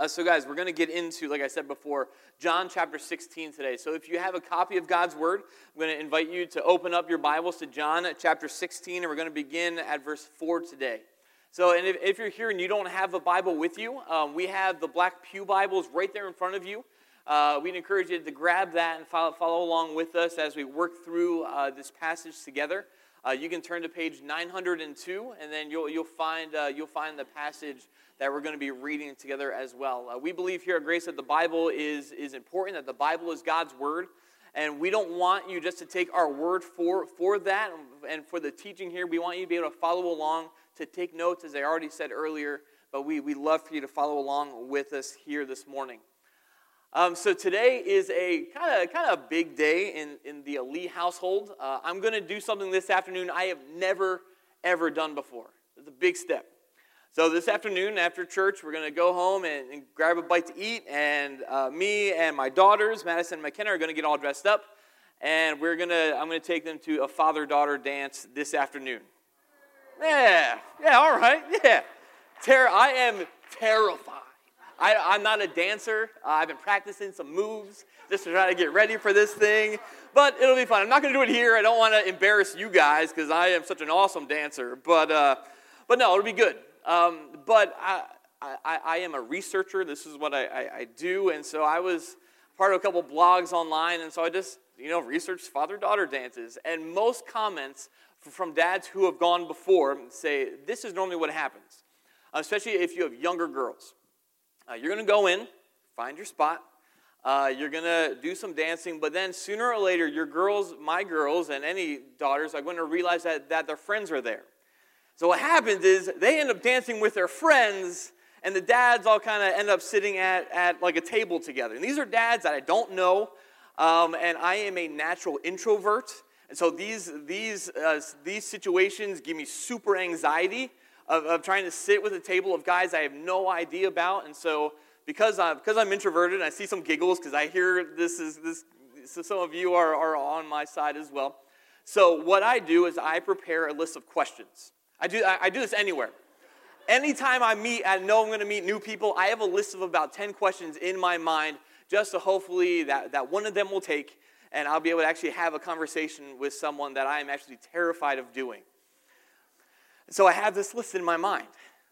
Uh, so, guys, we're going to get into, like I said before, John chapter 16 today. So, if you have a copy of God's Word, I'm going to invite you to open up your Bibles to John chapter 16, and we're going to begin at verse 4 today. So, and if, if you're here and you don't have a Bible with you, um, we have the Black Pew Bibles right there in front of you. Uh, we'd encourage you to grab that and follow, follow along with us as we work through uh, this passage together. Uh, you can turn to page 902, and then you'll, you'll, find, uh, you'll find the passage that we're going to be reading together as well. Uh, we believe here at Grace that the Bible is, is important, that the Bible is God's Word, and we don't want you just to take our word for, for that and for the teaching here. We want you to be able to follow along, to take notes, as I already said earlier, but we, we love for you to follow along with us here this morning. Um, so today is a kind of kind of big day in, in the Ali household. Uh, I'm going to do something this afternoon I have never ever done before. It's a big step. So this afternoon after church, we're going to go home and, and, grab a bite to eat, and uh, me and my daughters, Madison and McKenna, are going to get all dressed up, and we're going to I'm going to take them to a father-daughter dance this afternoon. Yeah, yeah, all right, yeah. Ter- I am terrified. I, am not a dancer. Uh, I've been practicing some moves just to try to get ready for this thing, but it'll be fun. I'm not going to do it here. I don't want to embarrass you guys because I am such an awesome dancer, but, uh, but no, it'll be good. Um, but I, I, I, am a researcher. This is what I, I, I do, and so I was part of a couple blogs online, and so I just, you know, researched father-daughter dances, and most comments from dads who have gone before say this is normally what happens, especially if you have younger girls. Uh, you're going to go in, find your spot. Uh, you're going to do some dancing, but then sooner or later, your girls, my girls, and any daughters are going to realize that, that their friends are there. So what happens is they end up dancing with their friends, and the dads all kind of end up sitting at, at like a table together. And these are dads that I don't know, um, and I am a natural introvert. And so these, these, uh, these situations give me super anxiety of, of trying to sit with a table of guys I have no idea about. And so, because, I, because I'm introverted, I see some giggles because I hear this is this. So some of you are, are on my side as well. So what I do is I prepare a list of questions. I do, I, I do this anywhere. Anytime I meet, I know I'm going to meet new people. I have a list of about 10 questions in my mind just to hopefully that, that one of them will take and I'll be able to actually have a conversation with someone that I am actually terrified of doing. So I have this list in my mind.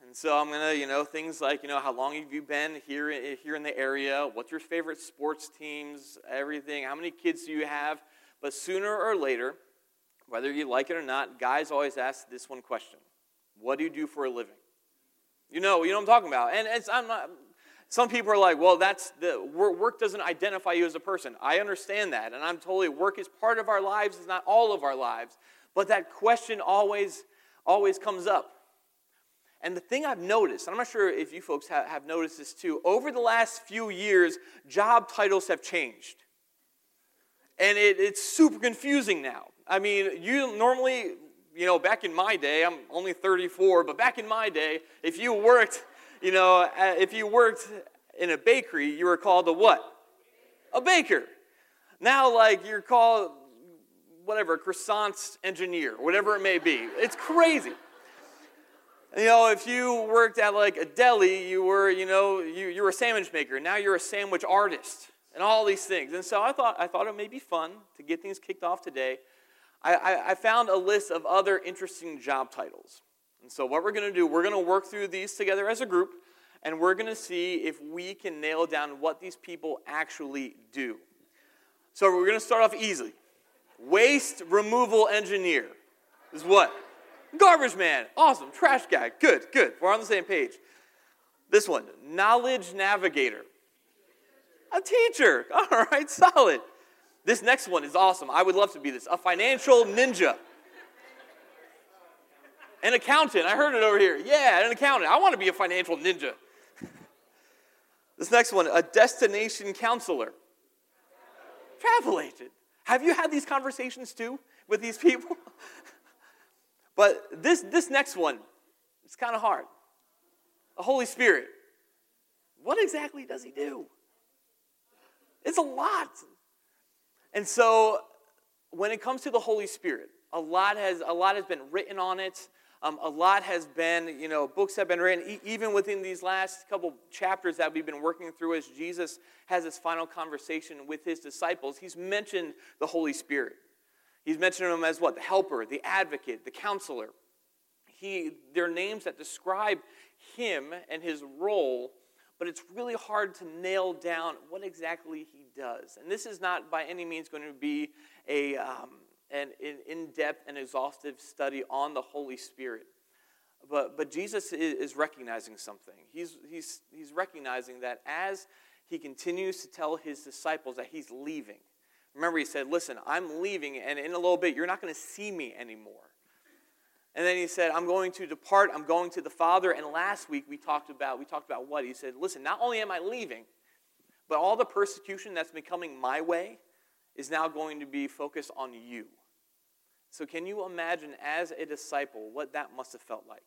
And so I'm going to, you know, things like, you know, how long have you been here, here in the area? What's your favorite sports teams? Everything. How many kids do you have? But sooner or later, whether you like it or not, guys always ask this one question What do you do for a living? You know, you know what I'm talking about. And it's, I'm not, some people are like, well, that's the work doesn't identify you as a person. I understand that. And I'm totally, work is part of our lives, it's not all of our lives. But that question always always comes up. And the thing I've noticed, and I'm not sure if you folks have, have noticed this too, over the last few years, job titles have changed. And it, it's super confusing now. I mean, you normally, you know, back in my day, I'm only 34, but back in my day, if you worked, you know, uh, if you worked in a bakery, you were called a what? A baker. Now, like, you're called whatever, croissant engineer, whatever it may be. It's crazy. You know, if you worked at like a deli, you were, you know, you, you were a sandwich maker. Now you're a sandwich artist and all these things. And so I thought, I thought it may be fun to get things kicked off today. I, I, I found a list of other interesting job titles. And so what we're going to do, we're going to work through these together as a group, and we're going to see if we can nail down what these people actually do. So we're going to start off easily. Waste removal engineer is what? Garbage man. Awesome. Trash guy. Good, good. We're on the same page. This one, knowledge navigator. A teacher. All right, solid. This next one is awesome. I would love to be this. A financial ninja. An accountant. I heard it over here. Yeah, an accountant. I want to be a financial ninja. this next one, a destination counselor. Travel agent. Have you had these conversations too with these people? but this, this next one, it's kind of hard. The Holy Spirit. What exactly does he do? It's a lot. And so when it comes to the Holy Spirit, a lot has, a lot has been written on it. Um, a lot has been, you know, books have been written, e- even within these last couple chapters that we've been working through as Jesus has his final conversation with his disciples. He's mentioned the Holy Spirit. He's mentioned him as what? The helper, the advocate, the counselor. He, they're names that describe him and his role, but it's really hard to nail down what exactly he does. And this is not by any means going to be a, um, an in depth and exhaustive study on the Holy Spirit. But, but Jesus is recognizing something. He's, he's, he's recognizing that as he continues to tell his disciples that he's leaving. Remember, he said, Listen, I'm leaving, and in a little bit, you're not going to see me anymore. And then he said, I'm going to depart, I'm going to the Father. And last week we talked about, we talked about what? He said, Listen, not only am I leaving, but all the persecution that's been coming my way is now going to be focused on you. So, can you imagine as a disciple what that must have felt like?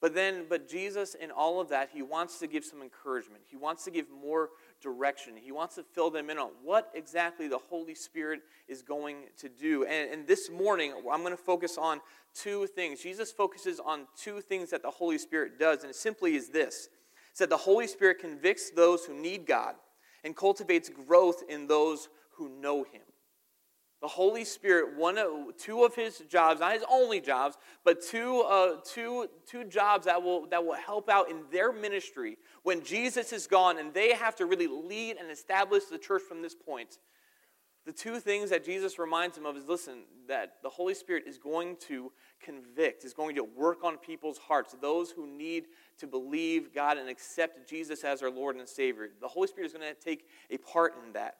But then, but Jesus, in all of that, he wants to give some encouragement. He wants to give more direction. He wants to fill them in on what exactly the Holy Spirit is going to do. And, and this morning, I'm going to focus on two things. Jesus focuses on two things that the Holy Spirit does, and it simply is this it's that the Holy Spirit convicts those who need God and cultivates growth in those who know Him. The Holy Spirit, one of, two of his jobs, not his only jobs, but two, uh, two, two jobs that will, that will help out in their ministry when Jesus is gone and they have to really lead and establish the church from this point. The two things that Jesus reminds them of is listen, that the Holy Spirit is going to convict, is going to work on people's hearts, those who need to believe God and accept Jesus as our Lord and Savior. The Holy Spirit is going to take a part in that.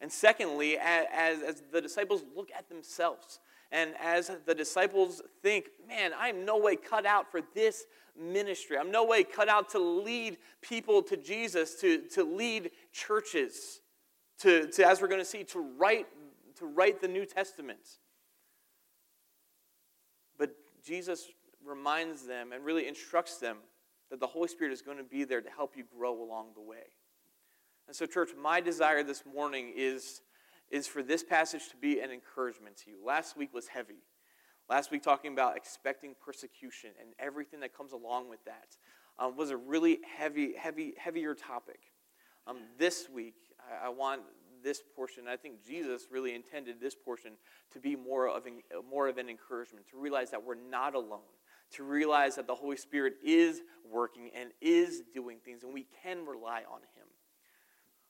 And secondly, as, as the disciples look at themselves, and as the disciples think, man, I'm no way cut out for this ministry. I'm no way cut out to lead people to Jesus, to, to lead churches, to, to, as we're going to see, to write, to write the New Testament. But Jesus reminds them and really instructs them that the Holy Spirit is going to be there to help you grow along the way. And so, church, my desire this morning is, is for this passage to be an encouragement to you. Last week was heavy. Last week, talking about expecting persecution and everything that comes along with that um, was a really heavy, heavy, heavier topic. Um, this week, I, I, want this portion, I think Jesus really intended this portion to be more of, an, more of an encouragement, to realize that we're not alone, to realize that the Holy Spirit is working and is doing things, and we can rely on Him.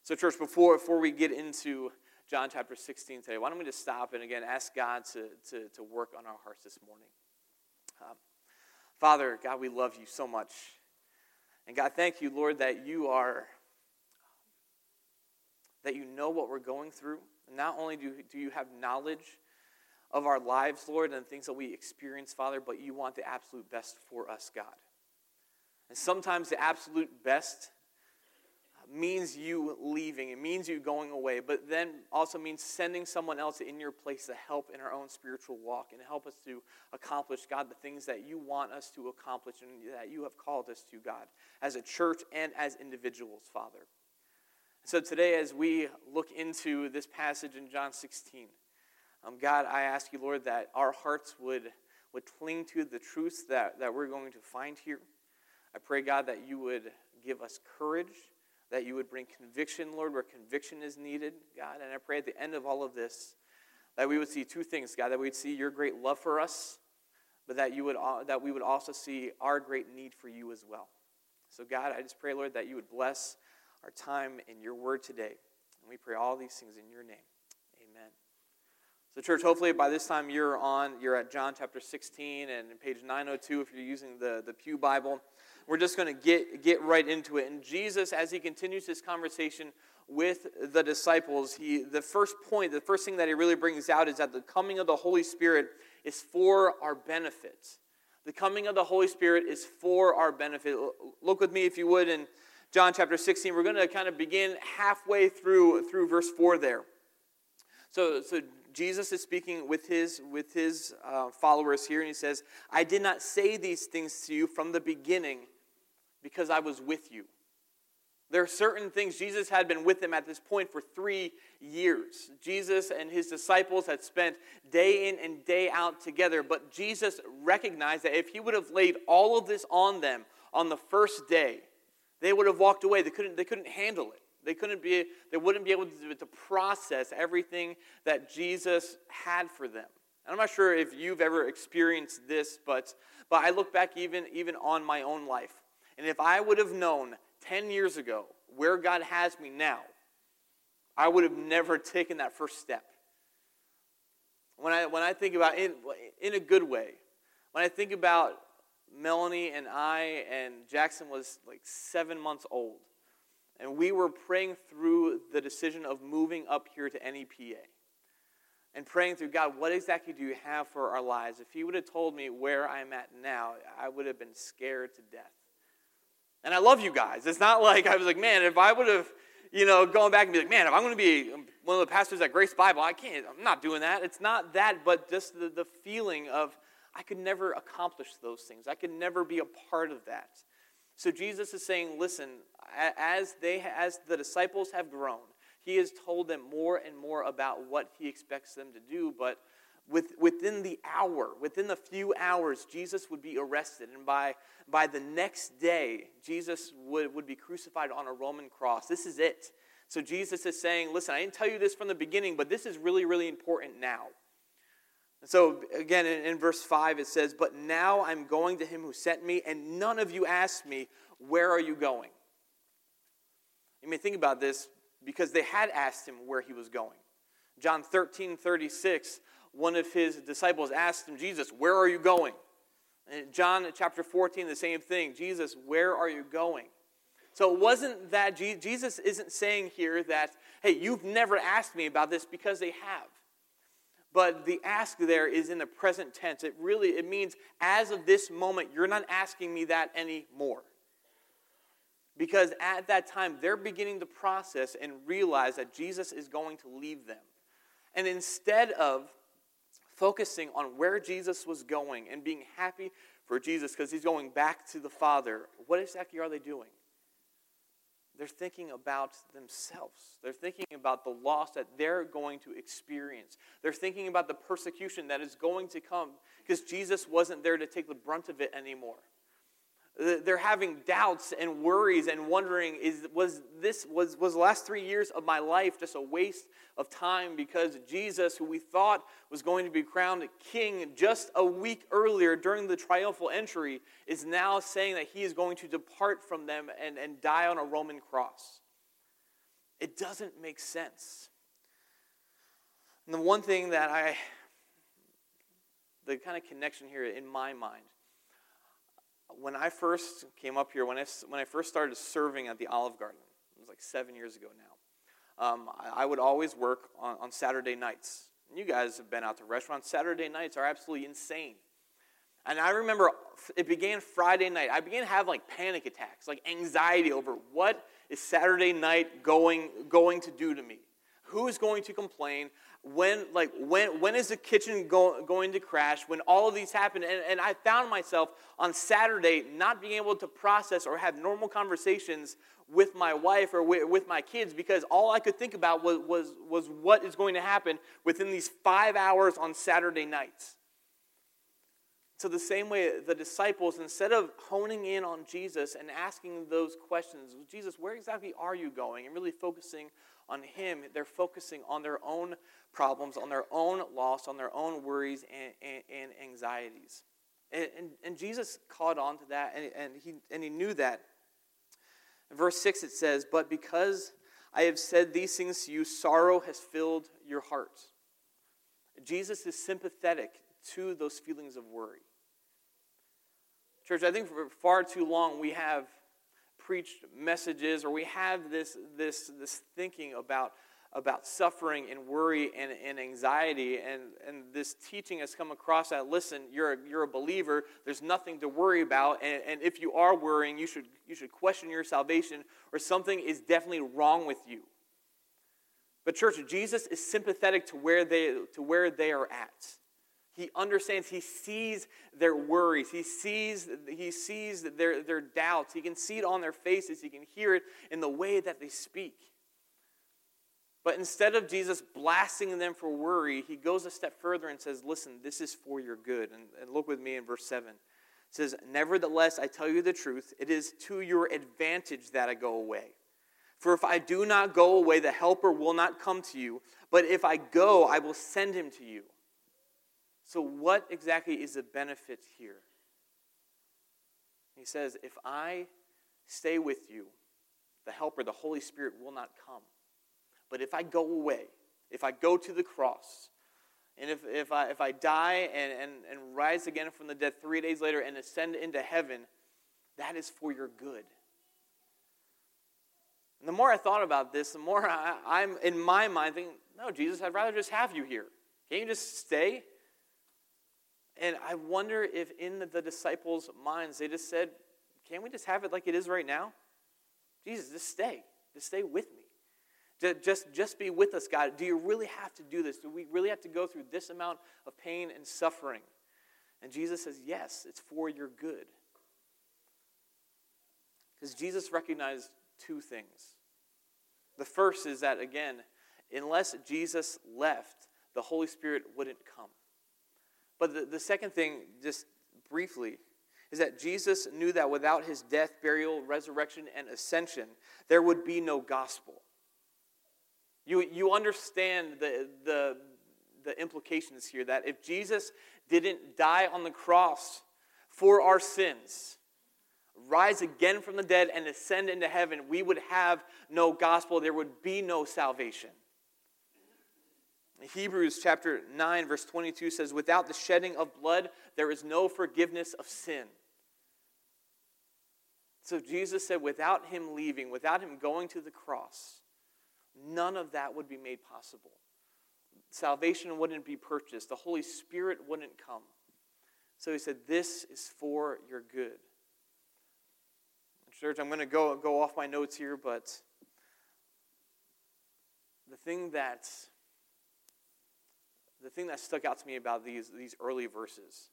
So, church, before, before we get into John chapter 16 today, why don't we just stop and again ask God to, to, to work on our hearts this morning? Um, Father, God, we love you so much. And God, thank you, Lord, that you are, that you know what we're going through. Not only do, do you have knowledge of our lives, Lord, and things that we experience, Father, but you want the absolute best for us, God. And sometimes the absolute best means you leaving, it means you going away, but then also means sending someone else in your place to help in our own spiritual walk and help us to accomplish, God, the things that you want us to accomplish and that you have called us to, God, as a church and as individuals, Father. So today, as we look into this passage in John 16, um, God, I ask you, Lord, that our hearts would, would cling to the truths that, that we're going to find here. I pray, God, that you would give us courage that you would bring conviction, Lord, where conviction is needed, God. And I pray at the end of all of this that we would see two things, God, that we'd see your great love for us, but that, you would, that we would also see our great need for you as well. So, God, I just pray, Lord, that you would bless our time in your word today. And we pray all these things in your name. Amen. So, church, hopefully by this time you're on, you're at John chapter 16 and page 902 if you're using the, the Pew Bible. We're just going to get, get right into it. And Jesus, as he continues his conversation with the disciples, he, the first point, the first thing that he really brings out is that the coming of the Holy Spirit is for our benefit. The coming of the Holy Spirit is for our benefit. Look with me, if you would, in John chapter 16. We're going to kind of begin halfway through, through verse 4 there. So, so Jesus is speaking with his, with his uh, followers here, and he says, I did not say these things to you from the beginning because I was with you. There are certain things, Jesus had been with them at this point for three years. Jesus and his disciples had spent day in and day out together, but Jesus recognized that if he would have laid all of this on them on the first day, they would have walked away. They couldn't, they couldn't handle it. They couldn't be, they wouldn't be able to, to process everything that Jesus had for them. And I'm not sure if you've ever experienced this, but, but I look back even, even on my own life. And if I would have known 10 years ago where God has me now, I would have never taken that first step. When I, when I think about in, in a good way, when I think about Melanie and I, and Jackson was like seven months old, and we were praying through the decision of moving up here to NEPA and praying through God, what exactly do you have for our lives? If He would have told me where I'm at now, I would have been scared to death. And I love you guys. It's not like I was like, man, if I would have, you know, going back and be like, man, if I'm going to be one of the pastors at Grace Bible, I can't, I'm not doing that. It's not that, but just the, the feeling of I could never accomplish those things. I could never be a part of that. So Jesus is saying, listen, as they as the disciples have grown, he has told them more and more about what he expects them to do, but with, within the hour, within the few hours, Jesus would be arrested. And by, by the next day, Jesus would, would be crucified on a Roman cross. This is it. So Jesus is saying, listen, I didn't tell you this from the beginning, but this is really, really important now. And so again, in, in verse 5, it says, But now I'm going to him who sent me, and none of you asked me, Where are you going? You may think about this because they had asked him where he was going. John 13, 36 one of his disciples asked him, Jesus, where are you going? And John chapter 14, the same thing. Jesus, where are you going? So it wasn't that Jesus isn't saying here that, hey, you've never asked me about this because they have. But the ask there is in the present tense. It really it means as of this moment, you're not asking me that anymore. Because at that time, they're beginning to process and realize that Jesus is going to leave them. And instead of focusing on where Jesus was going and being happy for Jesus because he's going back to the Father, what exactly are they doing? They're thinking about themselves. They're thinking about the loss that they're going to experience. They're thinking about the persecution that is going to come because Jesus wasn't there to take the brunt of it anymore. They're having doubts and worries and wondering is, was this was, was the last three years of my life just a waste of time because Jesus, who we thought was going to be crowned king just a week earlier during the triumphal entry, is now saying that he is going to depart from them and, and die on a Roman cross. It doesn't make sense. And the one thing that I, the kind of connection here in my mind, when I first came up here, when I, when I first started serving at the Olive Garden, it was like seven years ago now, um, I, I, would always work on, on Saturday nights. You guys have been out to restaurants. Saturday nights are absolutely insane. And I remember it began Friday night. I began to have like panic attacks, like anxiety over what is Saturday night going, going to do to me? Who is going to complain? When like when when is the kitchen go, going to crash when all of these happen and, and i found myself on saturday not being able to process or have normal conversations with my wife or with, with my kids because all i could think about was, was was what is going to happen within these five hours on saturday nights. So the same way the disciples instead of honing in on jesus and asking those questions jesus where exactly are you going? and really focusing on him they're focusing on their own problems, on their own loss, on their own worries and, and, and anxieties. And, and, and, Jesus caught on to that, and, and, he, and he knew that. In verse 6, it says, But because I have said these things to you, sorrow has filled your hearts. Jesus is sympathetic to those feelings of worry. Church, I think for far too long we have preached messages or we have this, this, this thinking about about suffering and worry and, and anxiety. And, and this teaching has come across that listen, you're a, you're a believer, there's nothing to worry about. And, and if you are worrying, you should, you should question your salvation, or something is definitely wrong with you. But, church, Jesus is sympathetic to where they, to where they are at. He understands, he sees their worries, he sees, he sees their, their doubts, he can see it on their faces, he can hear it in the way that they speak. But instead of Jesus blasting them for worry, he goes a step further and says, Listen, this is for your good. And, and look with me in verse 7. It says, Nevertheless, I tell you the truth, it is to your advantage that I go away. For if I do not go away, the Helper will not come to you. But if I go, I will send him to you. So, what exactly is the benefit here? He says, If I stay with you, the Helper, the Holy Spirit, will not come. But if I go away, if I go to the cross, and if, if, I, if I die and, and, and rise again from the dead three days later and ascend into heaven, that is for your good. And the more I thought about this, the more I, I'm in my mind thinking, no, Jesus, I'd rather just have you here. Can't you just stay? And I wonder if in the, disciples' minds they just said, can't we just have it like it is right now? Jesus, just stay. Just stay with me. Just, just be with us, God. Do you really have to do this? Do we really have to go through this amount of pain and suffering? And Jesus says, Yes, it's for your good. Because Jesus recognized two things. The first is that, again, unless Jesus left, the Holy Spirit wouldn't come. But the, the second thing, just briefly, is that Jesus knew that without his death, burial, resurrection, and ascension, there would be no gospel. You, you understand the, the, the implications here that if Jesus didn't die on the cross for our sins, rise again from the dead, and ascend into heaven, we would have no gospel. There would be no salvation. Hebrews chapter 9, verse 22 says, Without the shedding of blood, there is no forgiveness of sin. So Jesus said, without him leaving, without him going to the cross, none of that would be made possible. Salvation wouldn't be purchased, the Holy Spirit wouldn't come. So he said, This is for your good. Church, I'm going to go, go off my notes here, but the thing that the thing that stuck out to me about these, these early verses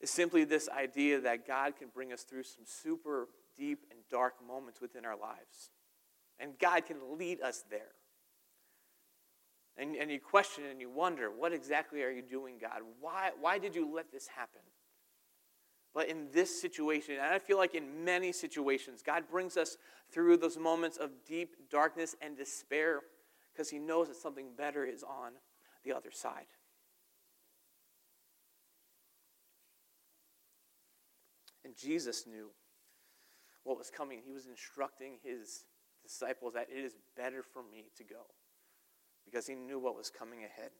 is simply this idea that God can bring us through some super deep and dark moments within our lives. And God can lead us there. And, and you question and you wonder, what exactly are you doing, God? Why, why did you let this happen? But in this situation, and I feel like in many situations, God brings us through those moments of deep darkness and despair because He knows that something better is on the other side. And Jesus knew what was coming. He was instructing His disciples that it is better for me to go because he knew what was coming ahead.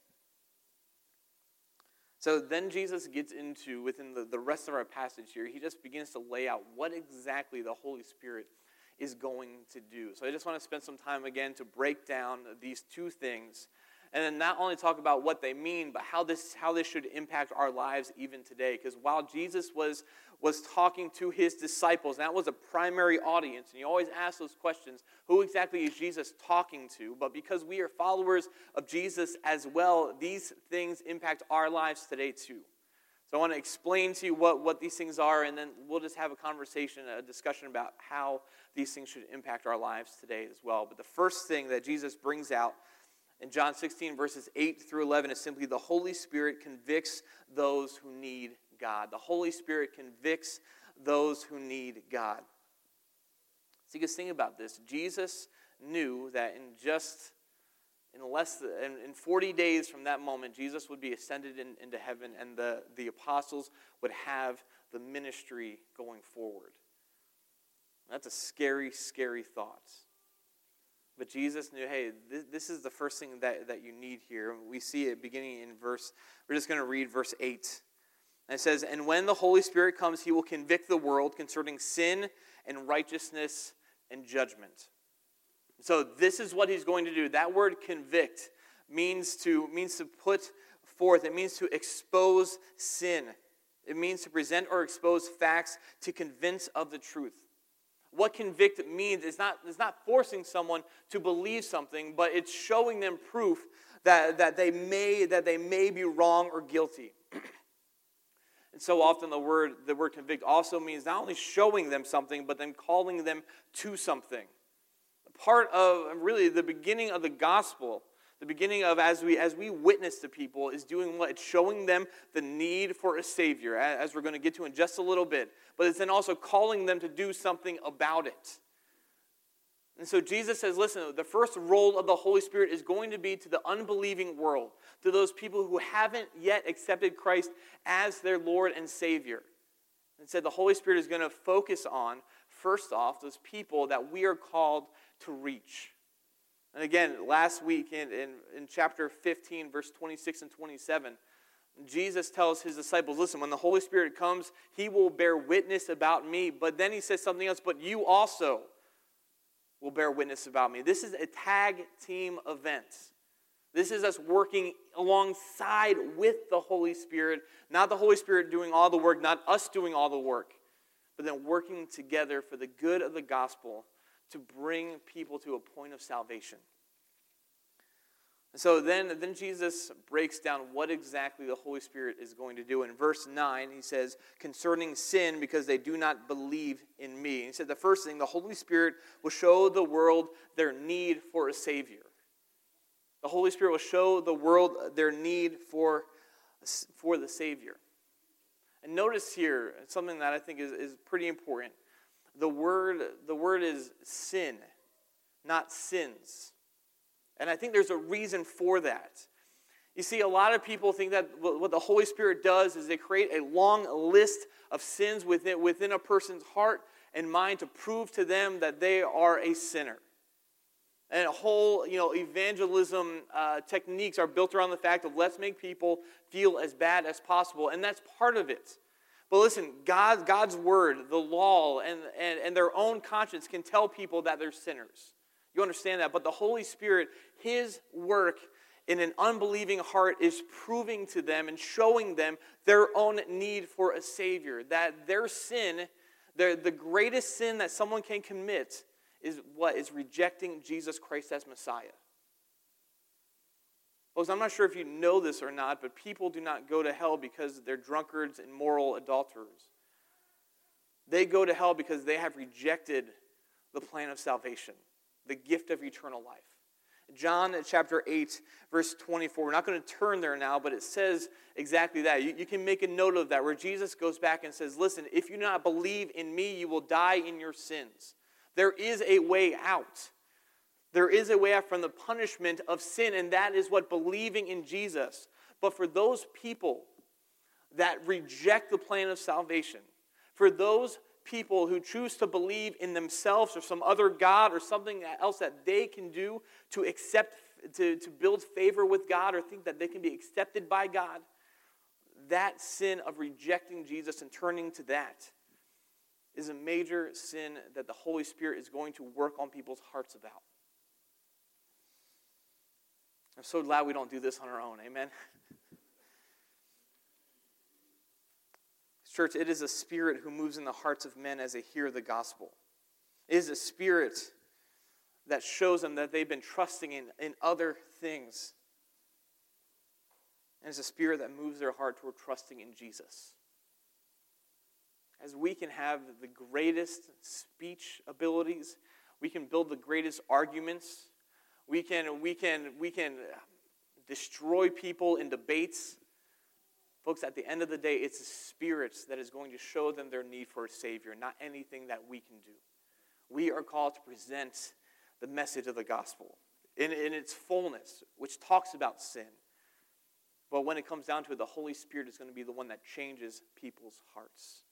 So then Jesus gets into, within the, the rest of our passage here, he just begins to lay out what exactly the Holy Spirit is going to do. So I just want to spend some time again to break down these two things and then not only talk about what they mean, but how this, how this should impact our lives even today. Because while Jesus was, was talking to his disciples, that was a primary audience, and you always ask those questions who exactly is Jesus talking to? But because we are followers of Jesus as well, these things impact our lives today too. So I want to explain to you what, what these things are, and then we'll just have a conversation, a discussion about how these things should impact our lives today as well. But the first thing that Jesus brings out in John 16, verses 8 through 11, is simply the Holy Spirit convicts those who need God. The Holy Spirit convicts those who need God. See, guys think about this. Jesus knew that in just in less than in 40 days from that moment, Jesus would be ascended in, into heaven, and the, the apostles would have the ministry going forward. That's a scary, scary thought. But Jesus knew, hey, this, is the first thing that, that you need here. We see it beginning in verse, we're just going to read verse 8. And it says, And when the Holy Spirit comes, he will convict the world concerning sin and righteousness and judgment. So this is what he's going to do. That word convict means to, means to put forth, it means to expose sin. It means to present or expose facts to convince of the truth. What convict means is not, it's not forcing someone to believe something, but it's showing them proof that, that, they, may, that they may be wrong or guilty. and so often the word, the word convict also means not only showing them something, but then calling them to something. Part of really the beginning of the gospel the beginning of as we as we witness to people is doing what? It's showing them the need for a savior as we're going to get to in just a little bit. But it's then also calling them to do something about it. And so jesus says listen the first role of the holy spirit is going to be to the unbelieving world to those people who haven't yet accepted christ as their lord and savior. And said the holy spirit is going to focus on first off those people that we are called to reach and again, last week in, in, in chapter 15, verse 26 and 27, Jesus tells his disciples, listen, when the Holy Spirit comes, he will bear witness about me. But then he says something else, but you also will bear witness about me. This is a tag team event. This is us working alongside with the Holy Spirit, not the Holy Spirit doing all the work, not us doing all the work, but then working together for the good of the gospel to bring people to a point of salvation. And so then, then Jesus breaks down what exactly the Holy Spirit is going to do. In verse 9, he says, concerning sin, because they do not believe in me. And he said, the first thing, the Holy Spirit will show the world their need for a Savior. The Holy Spirit will show the world their need for, for the Savior. And notice here something that I think is, is pretty important the word, the word is sin, not sins. And I think there's a reason for that. You see, a lot of people think that what the Holy Spirit does is they create a long list of sins within, within a person's heart and mind to prove to them that they are a sinner. And whole, you know, evangelism uh, techniques are built around the fact of let's make people feel as bad as possible, and that's part of it. But listen, God, God's word, the law, and, and, and their own conscience can tell people that they're sinners. You understand that? But the Holy Spirit, His work in an unbelieving heart is proving to them and showing them their own need for a Savior. That their sin, their, the greatest sin that someone can commit, is what? Is rejecting Jesus Christ as Messiah. Folks, I'm not sure if you know this or not, but people do not go to hell because they're drunkards and moral adulterers. They go to hell because they have rejected the plan of salvation, the gift of eternal life. John chapter 8, verse 24. We're not going to turn there now, but it says exactly that. You, you, can make a note of that, where Jesus goes back and says, Listen, if you do not believe in me, you will die in your sins. There is a way out. There is a way out from the punishment of sin, and that is what believing in Jesus. But for those people that reject the plan of salvation, for those people who choose to believe in themselves or some other God or something else that they can do to accept, to, to build favor with God or think that they can be accepted by God, that sin of rejecting Jesus and turning to that is a major sin that the Holy Spirit is going to work on people's hearts about. I'm so glad we don't do this on our own. Amen. Church, it is a spirit who moves in the hearts of men as they hear the gospel. It is a spirit that shows them that they've been trusting in, in other things. And it's a spirit that moves their heart toward trusting in Jesus. As we can have the greatest speech abilities, we can build the greatest arguments, we can, we can, we can destroy people in debates. Folks, at the end of the day, it's the spirits that is going to show them their need for a Savior, not anything that we can do. We are called to present the message of the gospel in, in its fullness, which talks about sin. But when it comes down to it, the Holy Spirit is going to be the one that changes people's hearts.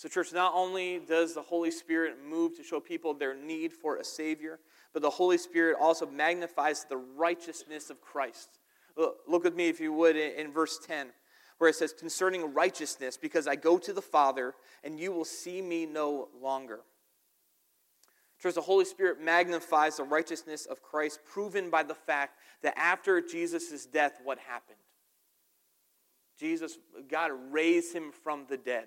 So, church, not only does the Holy Spirit move to show people their need for a Savior, but the Holy Spirit also magnifies the righteousness of Christ. Look with me, if you would, in verse 10, where it says, Concerning righteousness, because I go to the Father, and you will see me no longer. Church, the Holy Spirit magnifies the righteousness of Christ, proven by the fact that after Jesus' death, what happened? Jesus, God raised him from the dead.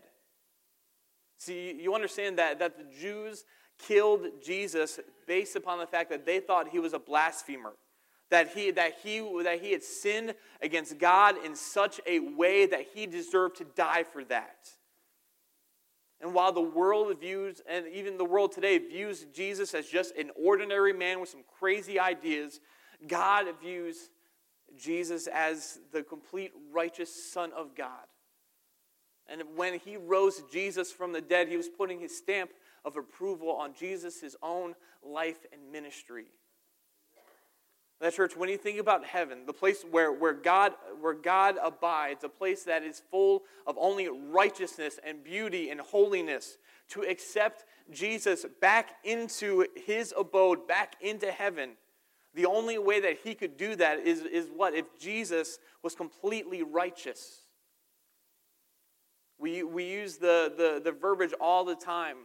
See, you understand that, that the Jews killed Jesus based upon the fact that they thought he was a blasphemer. That he, that, he, that he had sinned against God in such a way that he deserved to die for that. And while the world views, and even the world today views Jesus as just an ordinary man with some crazy ideas, God views Jesus as the complete righteous Son of God. And when he rose Jesus from the dead, he was putting his stamp of approval on Jesus' own life and ministry. That church, when you think about heaven, the place where, where, God, where God abides, a place that is full of only righteousness and beauty and holiness, to accept Jesus back into his abode, back into heaven, the only way that he could do that is, is what? If Jesus was completely righteous. We, we use the, the, the verbiage all the time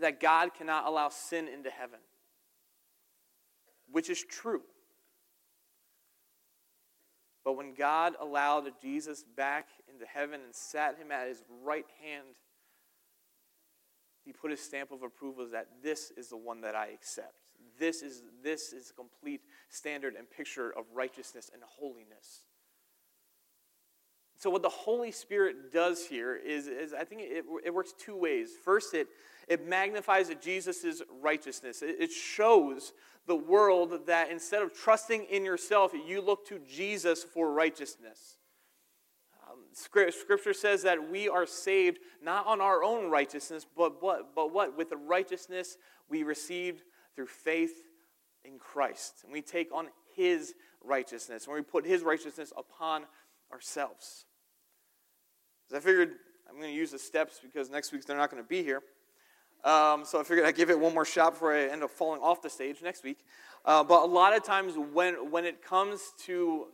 that God cannot allow sin into heaven which is true. But when God allowed Jesus back into heaven and sat him at his right hand, he put his stamp of approval that this is the one that I accept. This is, this is a complete standard and picture of righteousness and holiness. So, what the Holy Spirit does here is, is I think it, it works two ways. First, it, it magnifies Jesus' righteousness, it, it shows the world that instead of trusting in yourself, you look to Jesus for righteousness. Um, scripture says that we are saved not on our own righteousness, but what? But what? With the righteousness we received through faith in Christ. And we take on His righteousness, and we put His righteousness upon ourselves. As I figured I'm going to use the steps because next week they're not going to be here. Um, so I figured I'd give it one more shot before I end up falling off the stage next week. Uh, but a lot of times when, when it comes to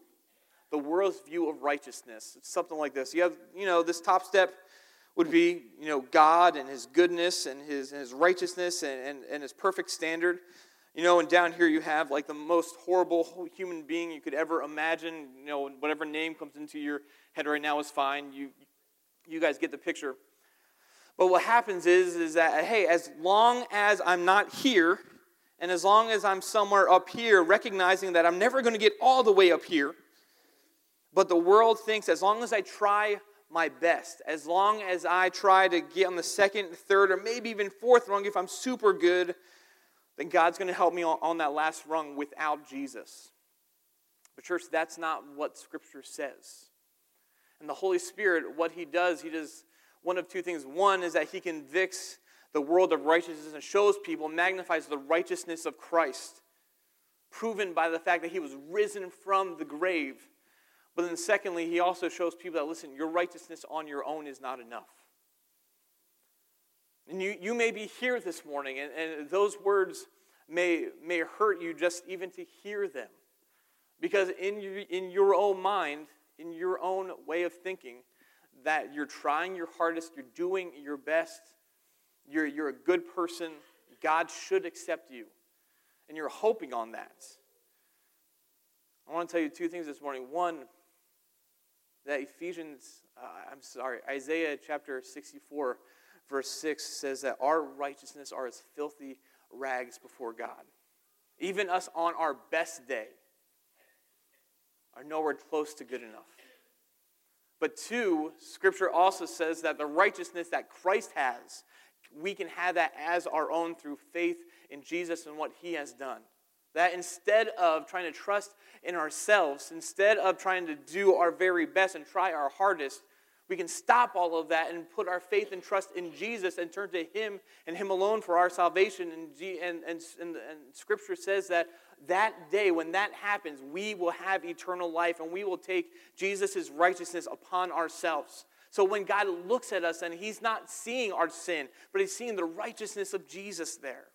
the world's view of righteousness, it's something like this. You have, you know, this top step would be, you know, God and his goodness and his, and his righteousness and, and, and his perfect standard. You know, and down here you have like the most horrible human being you could ever imagine. You know, whatever name comes into your head right now is fine. You, you guys get the picture. But what happens is, is that, hey, as long as I'm not here, and as long as I'm somewhere up here, recognizing that I'm never going to get all the way up here, but the world thinks as long as I try my best, as long as I try to get on the second, third, or maybe even fourth rung, if I'm super good, then God's going to help me on, on that last rung without Jesus. But, church, that's not what Scripture says. And the Holy Spirit, what He does, He does one of two things. One is that he convicts the world of righteousness and shows people, magnifies the righteousness of Christ, proven by the fact that he was risen from the grave. But then, secondly, he also shows people that, listen, your righteousness on your own is not enough. And you, you may be here this morning, and, and those words may, may hurt you just even to hear them. Because in, your, in your own mind, in your own way of thinking, that you're trying your hardest, you're doing your best, you're, you're a good person, God should accept you. And you're hoping on that. I want to tell you two things this morning. One, that Ephesians, uh, I'm sorry, Isaiah chapter 64, verse 6 says that our righteousness are as filthy rags before God. Even us on our best day are nowhere close to good enough. But two, Scripture also says that the righteousness that Christ has, we can have that as our own through faith in Jesus and what he has done. That instead of trying to trust in ourselves, instead of trying to do our very best and try our hardest, we can stop all of that and put our faith and trust in Jesus and turn to Him and Him alone for our salvation. And, and, and, and, Scripture says that that day, when that happens, we will have eternal life and we will take Jesus' righteousness upon ourselves. So when God looks at us and He's not seeing our sin, but He's seeing the righteousness of Jesus there.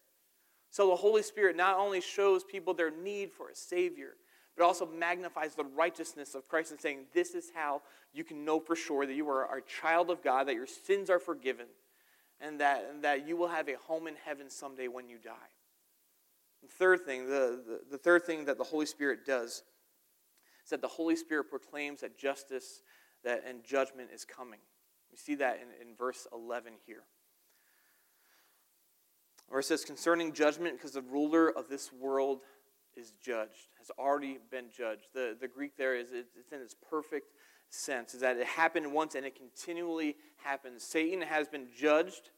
So the Holy Spirit not only shows people their need for a Savior, but also magnifies the righteousness of Christ and saying, This is how you can know for sure that you are a child of God, that your sins are forgiven, and that, and that you will have a home in heaven someday when you die. The third thing, the, the, the third thing that the Holy Spirit does is that the Holy Spirit proclaims that justice that, and judgment is coming. We see that in, in verse 11 here. Where it says, concerning judgment, because the ruler of this world is judged, has already been judged. The, the Greek there is it's in its perfect sense, is that it happened once and it continually happens. Satan has been judged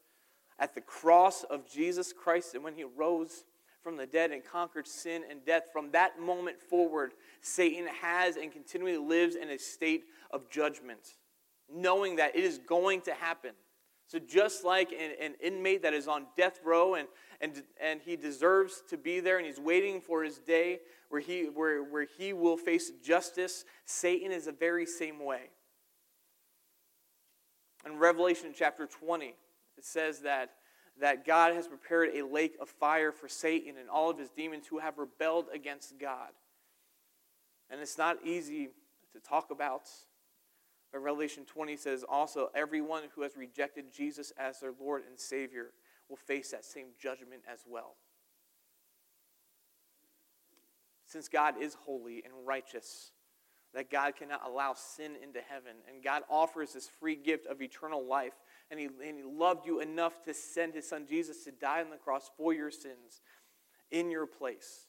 at the cross of Jesus Christ, and when he rose from the dead and conquered sin and death, from that moment forward, Satan has and continually lives in a state of judgment, knowing that it is going to happen. So, just like an, an, inmate that is on death row and, and, and he deserves to be there and he's waiting for his day where he, where, where he will face justice, Satan is the very same way. In Revelation chapter 20, it says that, that God has prepared a lake of fire for Satan and all of his demons who have rebelled against God. And it's not easy to talk about. But Revelation 20 says also, everyone who has rejected Jesus as their Lord and Savior will face that same judgment as well. Since God is holy and righteous, that God cannot allow sin into heaven, and God offers this free gift of eternal life, and he, and he loved you enough to send His Son Jesus to die on the cross for your sins in your place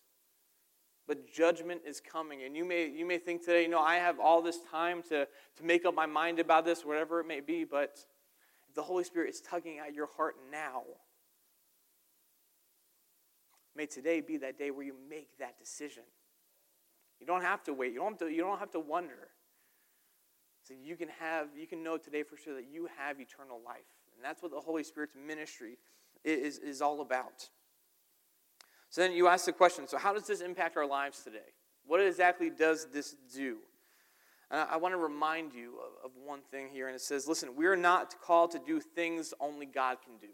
but judgment is coming. And you may, you may think today, you know, I have all this time to, to make up my mind about this, whatever it may be, but the Holy Spirit is tugging at your heart now, may today be that day where you make that decision. You don't have to wait. You don't have to, you don't have to wonder. So you can have, you can know today for sure that you have eternal life. And that's what the Holy Spirit's ministry is, is all about. So then you ask the question so, how does this impact our lives today? What exactly does this do? And I, want to remind you of, of one thing here, and it says, listen, we're not called to do things only God can do.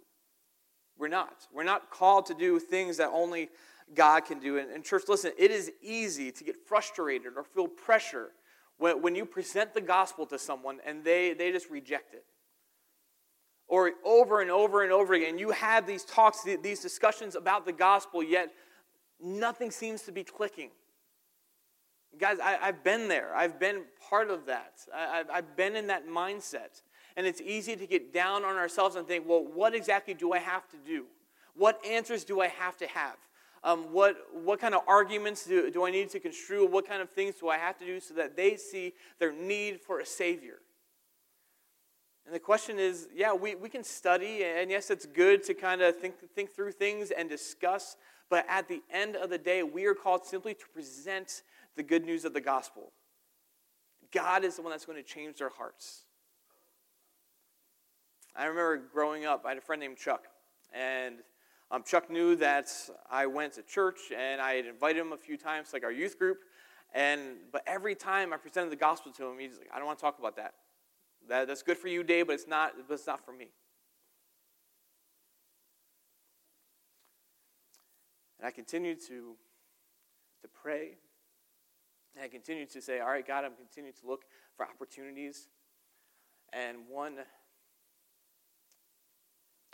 We're not. We're not called to do things that only God can do. And, and church, listen, it is easy to get frustrated or feel pressure when, when you present the gospel to someone and they, they just reject it or over and over and over again. You have these talks, these discussions about the gospel, yet nothing seems to be clicking. Guys, I, have been there. I've been part of that. I, I've been in that mindset. And it's easy to get down on ourselves and think, well, what exactly do I have to do? What answers do I have to have? Um, what, what kind of arguments do, do I need to construe? What kind of things do I have to do so that they see their need for a Savior? And the question is yeah, we, we can study, and yes, it's good to kind of think, think through things and discuss, but at the end of the day, we are called simply to present the good news of the gospel. God is the one that's going to change their hearts. I remember growing up, I had a friend named Chuck, and um, Chuck knew that I went to church, and I had invited him a few times, like our youth group, and but every time I presented the gospel to him, he's like, "I don't want to talk about that. That, that's good for you, Dave, but it's not, but it's not for me. And I continued to, to pray. And I continued to say, All right, God, I'm continuing to look for opportunities. And one,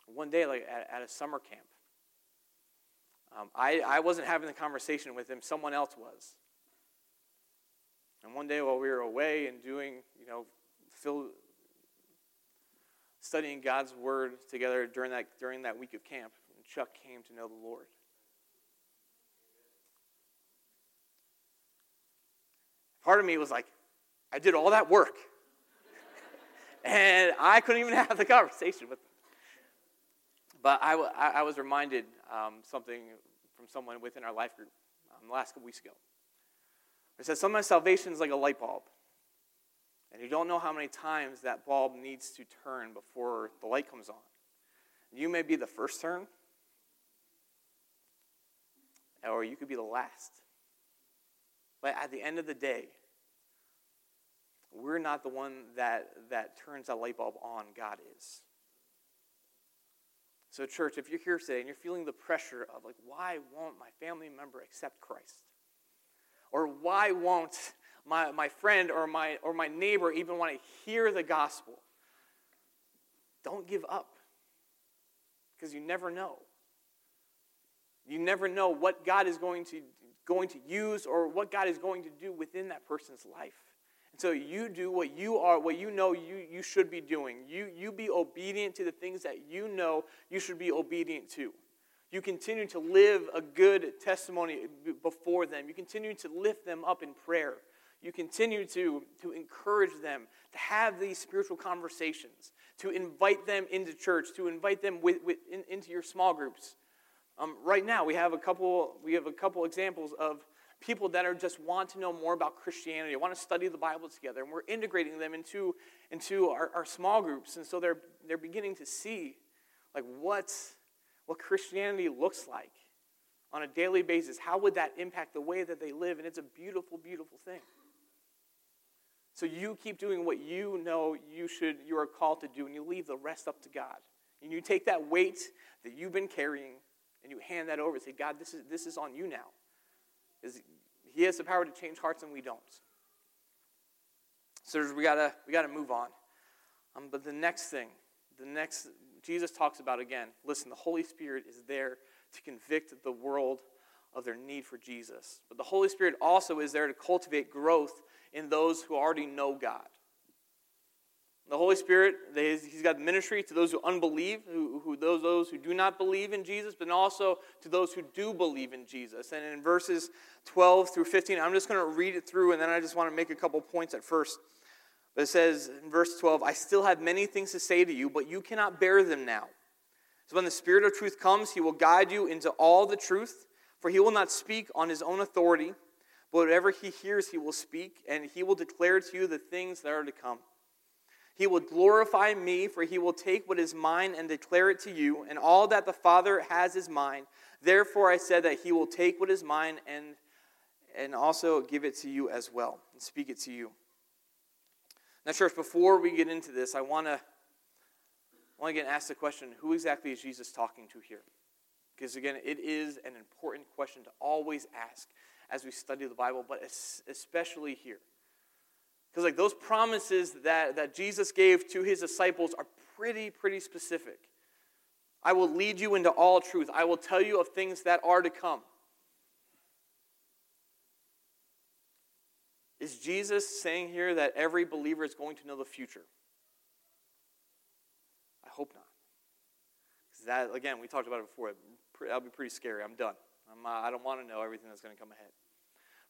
one day, like at, at a summer camp, um, I, I wasn't having the conversation with him, someone else was. And one day while we were away and doing, you know, fill, studying God's word together during that, during that week of camp, Chuck came to know the Lord. Part of me was like, I did all that work. and I couldn't even have the conversation with him. But I, I was reminded um, something from someone within our life group um, the last couple weeks ago. It said, Sometimes salvation is like a light bulb. And you don't know how many times that bulb needs to turn before the light comes on. You may be the first turn, or you could be the last. But at the end of the day, we're not the one that, that turns that light bulb on, God is. So, church, if you're here today and you're feeling the pressure of, like, why won't my family member accept Christ? Or why won't my, my friend or my, or my neighbor even want to hear the gospel. Don't give up because you never know. You never know what God is going to, going to use or what God is going to do within that person's life. And so you do what you are, what you know you, you should be doing. You, you be obedient to the things that you know you should be obedient to. You continue to live a good testimony before them. You continue to lift them up in prayer. You continue to, to encourage them to have these spiritual conversations, to invite them into church, to invite them with, with, in, into your small groups. Um, right now, we have a couple. We have a couple examples of people that are just want to know more about Christianity, want to study the Bible together, and we're integrating them into into our, our small groups, and so they're they're beginning to see like what what Christianity looks like on a daily basis. How would that impact the way that they live? And it's a beautiful, beautiful thing. So you keep doing what you know you should you are called to do, and you leave the rest up to God. And you take that weight that you've been carrying and you hand that over and say, God, this is this is on you now. Because he has the power to change hearts and we don't. So we gotta we gotta move on. Um, but the next thing, the next Jesus talks about again, listen, the Holy Spirit is there to convict the world of their need for Jesus. But the Holy Spirit also is there to cultivate growth in those who already know God. The Holy Spirit, He's got ministry to those who unbelieve, who, who those, those who do not believe in Jesus, but also to those who do believe in Jesus. And in verses 12 through 15, I'm just going to read it through, and then I just want to make a couple points at first. But it says in verse 12, I still have many things to say to you, but you cannot bear them now. So when the Spirit of truth comes, he will guide you into all the truth, for he will not speak on his own authority, but whatever he hears, he will speak, and he will declare to you the things that are to come. He will glorify me, for he will take what is mine and declare it to you, and all that the Father has is mine. Therefore I said that he will take what is mine and, and also give it to you as well, and speak it to you. Now, church, before we get into this, I want to I want to again ask the question who exactly is Jesus talking to here? Because again, it is an important question to always ask as we study the Bible, but especially here. Because like those promises that, that Jesus gave to his disciples are pretty, pretty specific. I will lead you into all truth. I will tell you of things that are to come. Is Jesus saying here that every believer is going to know the future? I hope not. Because that, again, we talked about it before. That'll be pretty scary. I'm done. I'm, uh, I don't want to know everything that's going to come ahead.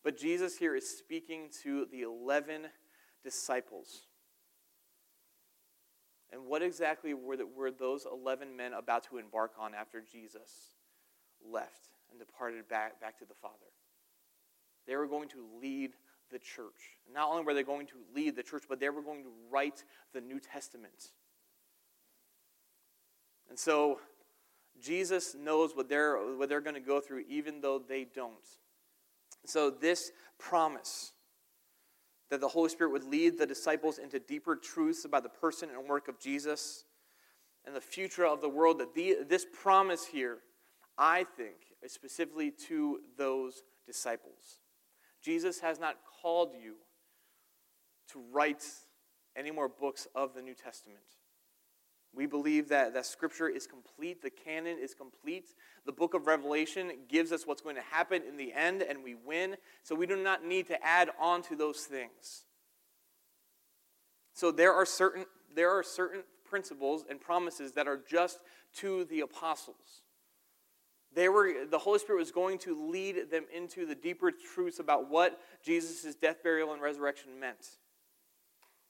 But Jesus here is speaking to the 11 disciples. And what exactly were, the, were those 11 men about to embark on after Jesus left and departed back, back to the Father? They were going to lead the church. Not only were they going to lead the church, but they were going to write the New Testament. And so Jesus knows what they're, what they're going to go through, even though they don't. So, this promise that the Holy Spirit would lead the disciples into deeper truths about the person and work of Jesus and the future of the world, that the, this promise here, I think, is specifically to those disciples. Jesus has not called you to write any more books of the New Testament. We believe that, that Scripture is complete, the canon is complete. The book of Revelation gives us what's going to happen in the end, and we win. So we do not need to add on to those things. So there are certain, there are certain principles and promises that are just to the apostles. They were, the Holy Spirit was going to lead them into the deeper truths about what Jesus' death, burial, and resurrection meant.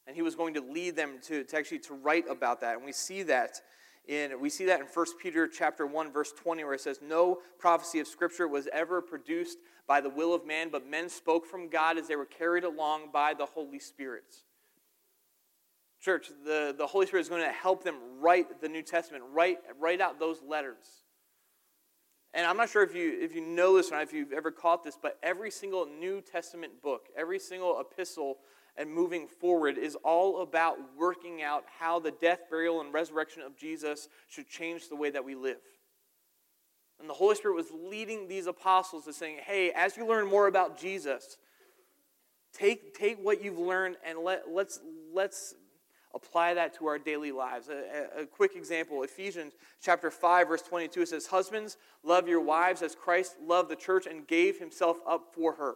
And he was going to lead them to, to actually to write about that. And we see that in we see that in 1 Peter chapter 1, verse 20, where it says, No prophecy of Scripture was ever produced by the will of man, but men spoke from God as they were carried along by the Holy Spirit. Church, the, the Holy Spirit is going to help them write the New Testament, write, write out those letters. And I'm not sure if you, if you know this or not, if you've ever caught this, but every single New Testament book, every single epistle and moving forward is all about working out how the death, burial, and resurrection of Jesus should change the way that we live. And the Holy Spirit was leading these apostles to saying, hey, as you learn more about Jesus, take, take what you've learned and let, let's, let's apply that to our daily lives. A, a, quick example Ephesians chapter 5, verse 22 it says, Husbands, love your wives as Christ loved the church and gave himself up for her.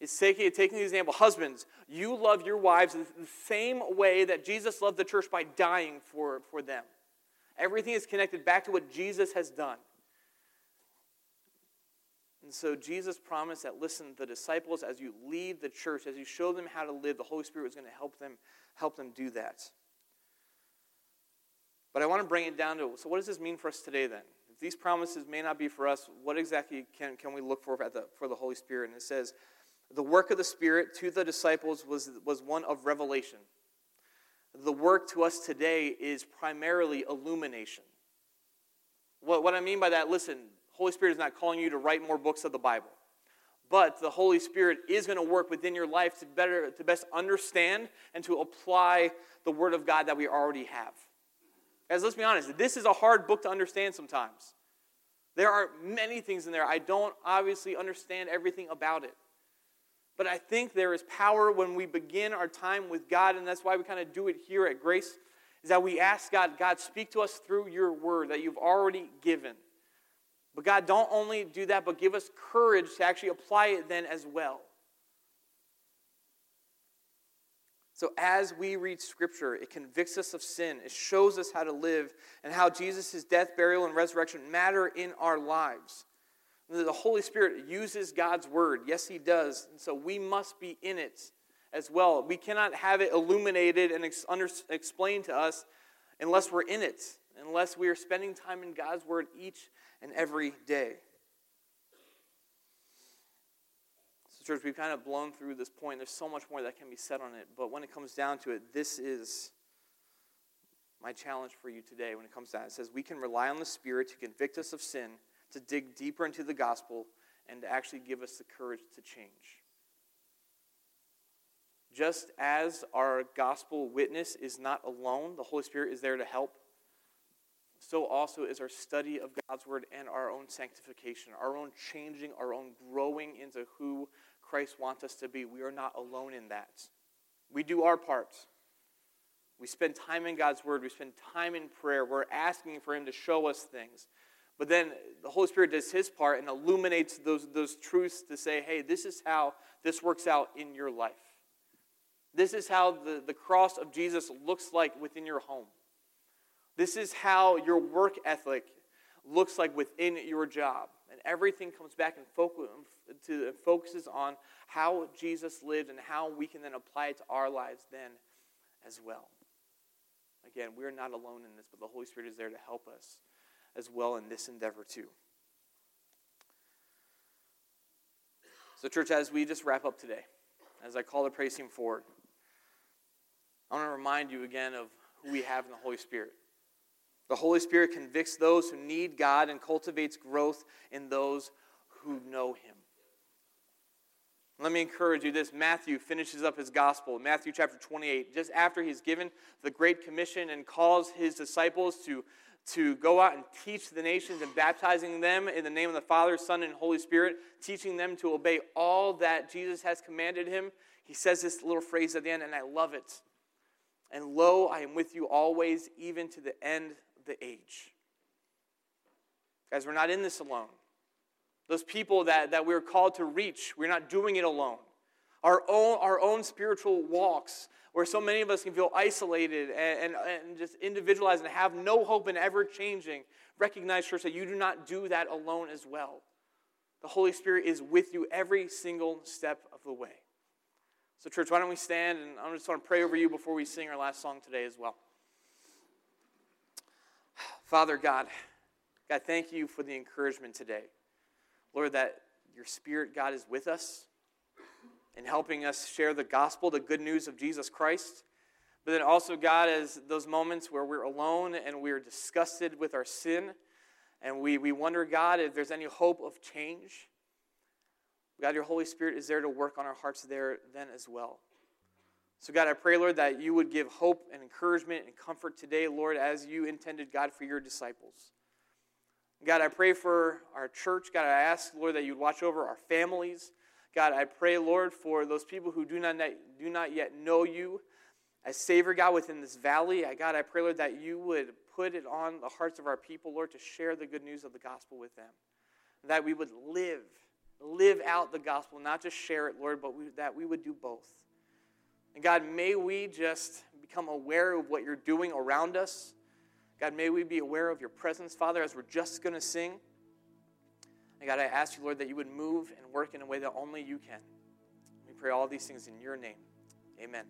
Is taking, taking the example husbands, you love your wives the same way that Jesus loved the church by dying for, for them. Everything is connected back to what Jesus has done. And so Jesus promised that, listen, the disciples, as you lead the church, as you show them how to live, the Holy Spirit was going to help them, help them do that. But I want to bring it down to so, what does this mean for us today then? If these promises may not be for us, what exactly can, can we look for the, for the Holy Spirit? And it says, the work of the Spirit to the disciples was, was one of revelation. The work to us today is primarily illumination. What, what I mean by that, listen, Holy Spirit is not calling you to write more books of the Bible. But the Holy Spirit is going to work within your life to better to best understand and to apply the Word of God that we already have. Guys, let's be honest, this is a hard book to understand sometimes. There are many things in there. I don't obviously understand everything about it. But I think there is power when we begin our time with God, and that's why we kind of do it here at Grace, is that we ask God, God, speak to us through your word that you've already given. But God, don't only do that, but give us courage to actually apply it then as well. So, as we read Scripture, it convicts us of sin. It shows us how to live and how Jesus' death, burial, and resurrection matter in our lives. The Holy Spirit uses God's Word. Yes, He does. And so we must be in it as well. We cannot have it illuminated and ex- under- explained to us unless we're in it, unless we are spending time in God's Word each and every day. So, church, we've kind of blown through this point. There's so much more that can be said on it. But when it comes down to it, this is my challenge for you today when it comes down. It says we can rely on the Spirit to convict us of sin, to dig deeper into the gospel, and to actually give us the courage to change. Just as our gospel witness is not alone, the Holy Spirit is there to help so also is our study of God's Word and our own sanctification, our own changing, our own growing into who Christ wants us to be. We are not alone in that. We do our part. We spend time in God's Word, we spend time in prayer, we're asking for Him to show us things. But then the Holy Spirit does His part and illuminates those, those truths to say, hey, this is how this works out in your life. This is how the, the cross of Jesus looks like within your home. This is how your work ethic looks like within your job. And everything comes back and to, focuses on how Jesus lived and how we can then apply it to our lives then as well. Again, we're not alone in this, but the Holy Spirit is there to help us as well in this endeavor too. So, church, as we just wrap up today, as I call the praise team forward, I want to remind you again of who we have in the Holy Spirit. The Holy Spirit convicts those who need God and cultivates growth in those who know Him. Let me encourage you this. Matthew finishes up his gospel, Matthew chapter 28, just after he's given the Great Commission and calls his disciples to, to go out and teach the nations and baptizing them in the name of the Father, Son, and Holy Spirit, teaching them to obey all that Jesus has commanded him. He says this little phrase at the end, and I love it. And lo, I am with you always, even to the end of the age. Guys, we're not in this alone. Those people that, that we're called to reach, we're not doing it alone. Our own, our own spiritual walks, where so many of us can feel isolated and, and, and just individualized and have no hope in ever changing, recognize, church, that you do not do that alone as well. The Holy Spirit is with you every single step of the way. So, church, why don't we stand and I just want to pray over you before we sing our last song today as well. Father God, God, thank you for the encouragement today. Lord, that your Spirit, God, is with us in helping us share the gospel, the good news of Jesus Christ. But then also, God, as those moments where we're alone and we're disgusted with our sin, and we, we wonder, God, if there's any hope of change. God, your Holy Spirit is there to work on our hearts there then as well. So, God, I pray, Lord, that you would give hope and encouragement and comfort today, Lord, as you intended, God, for your disciples. God, I pray for our church. God, I ask, Lord, that you'd watch over our families. God, I pray, Lord, for those people who do not, do not yet know you I savor, God, within this valley. I, God, I pray, Lord, that you would put it on the hearts of our people, Lord, to share the good news of the gospel with them. That we would live live out the gospel, not just share it, Lord, but we, that we would do both. And God, may we just become aware of what you're doing around us. God, may we be aware of your presence, Father, as we're just going to sing. And God, I ask you, Lord, that you would move and work in a way that only you can. We pray all these things in your name. Amen.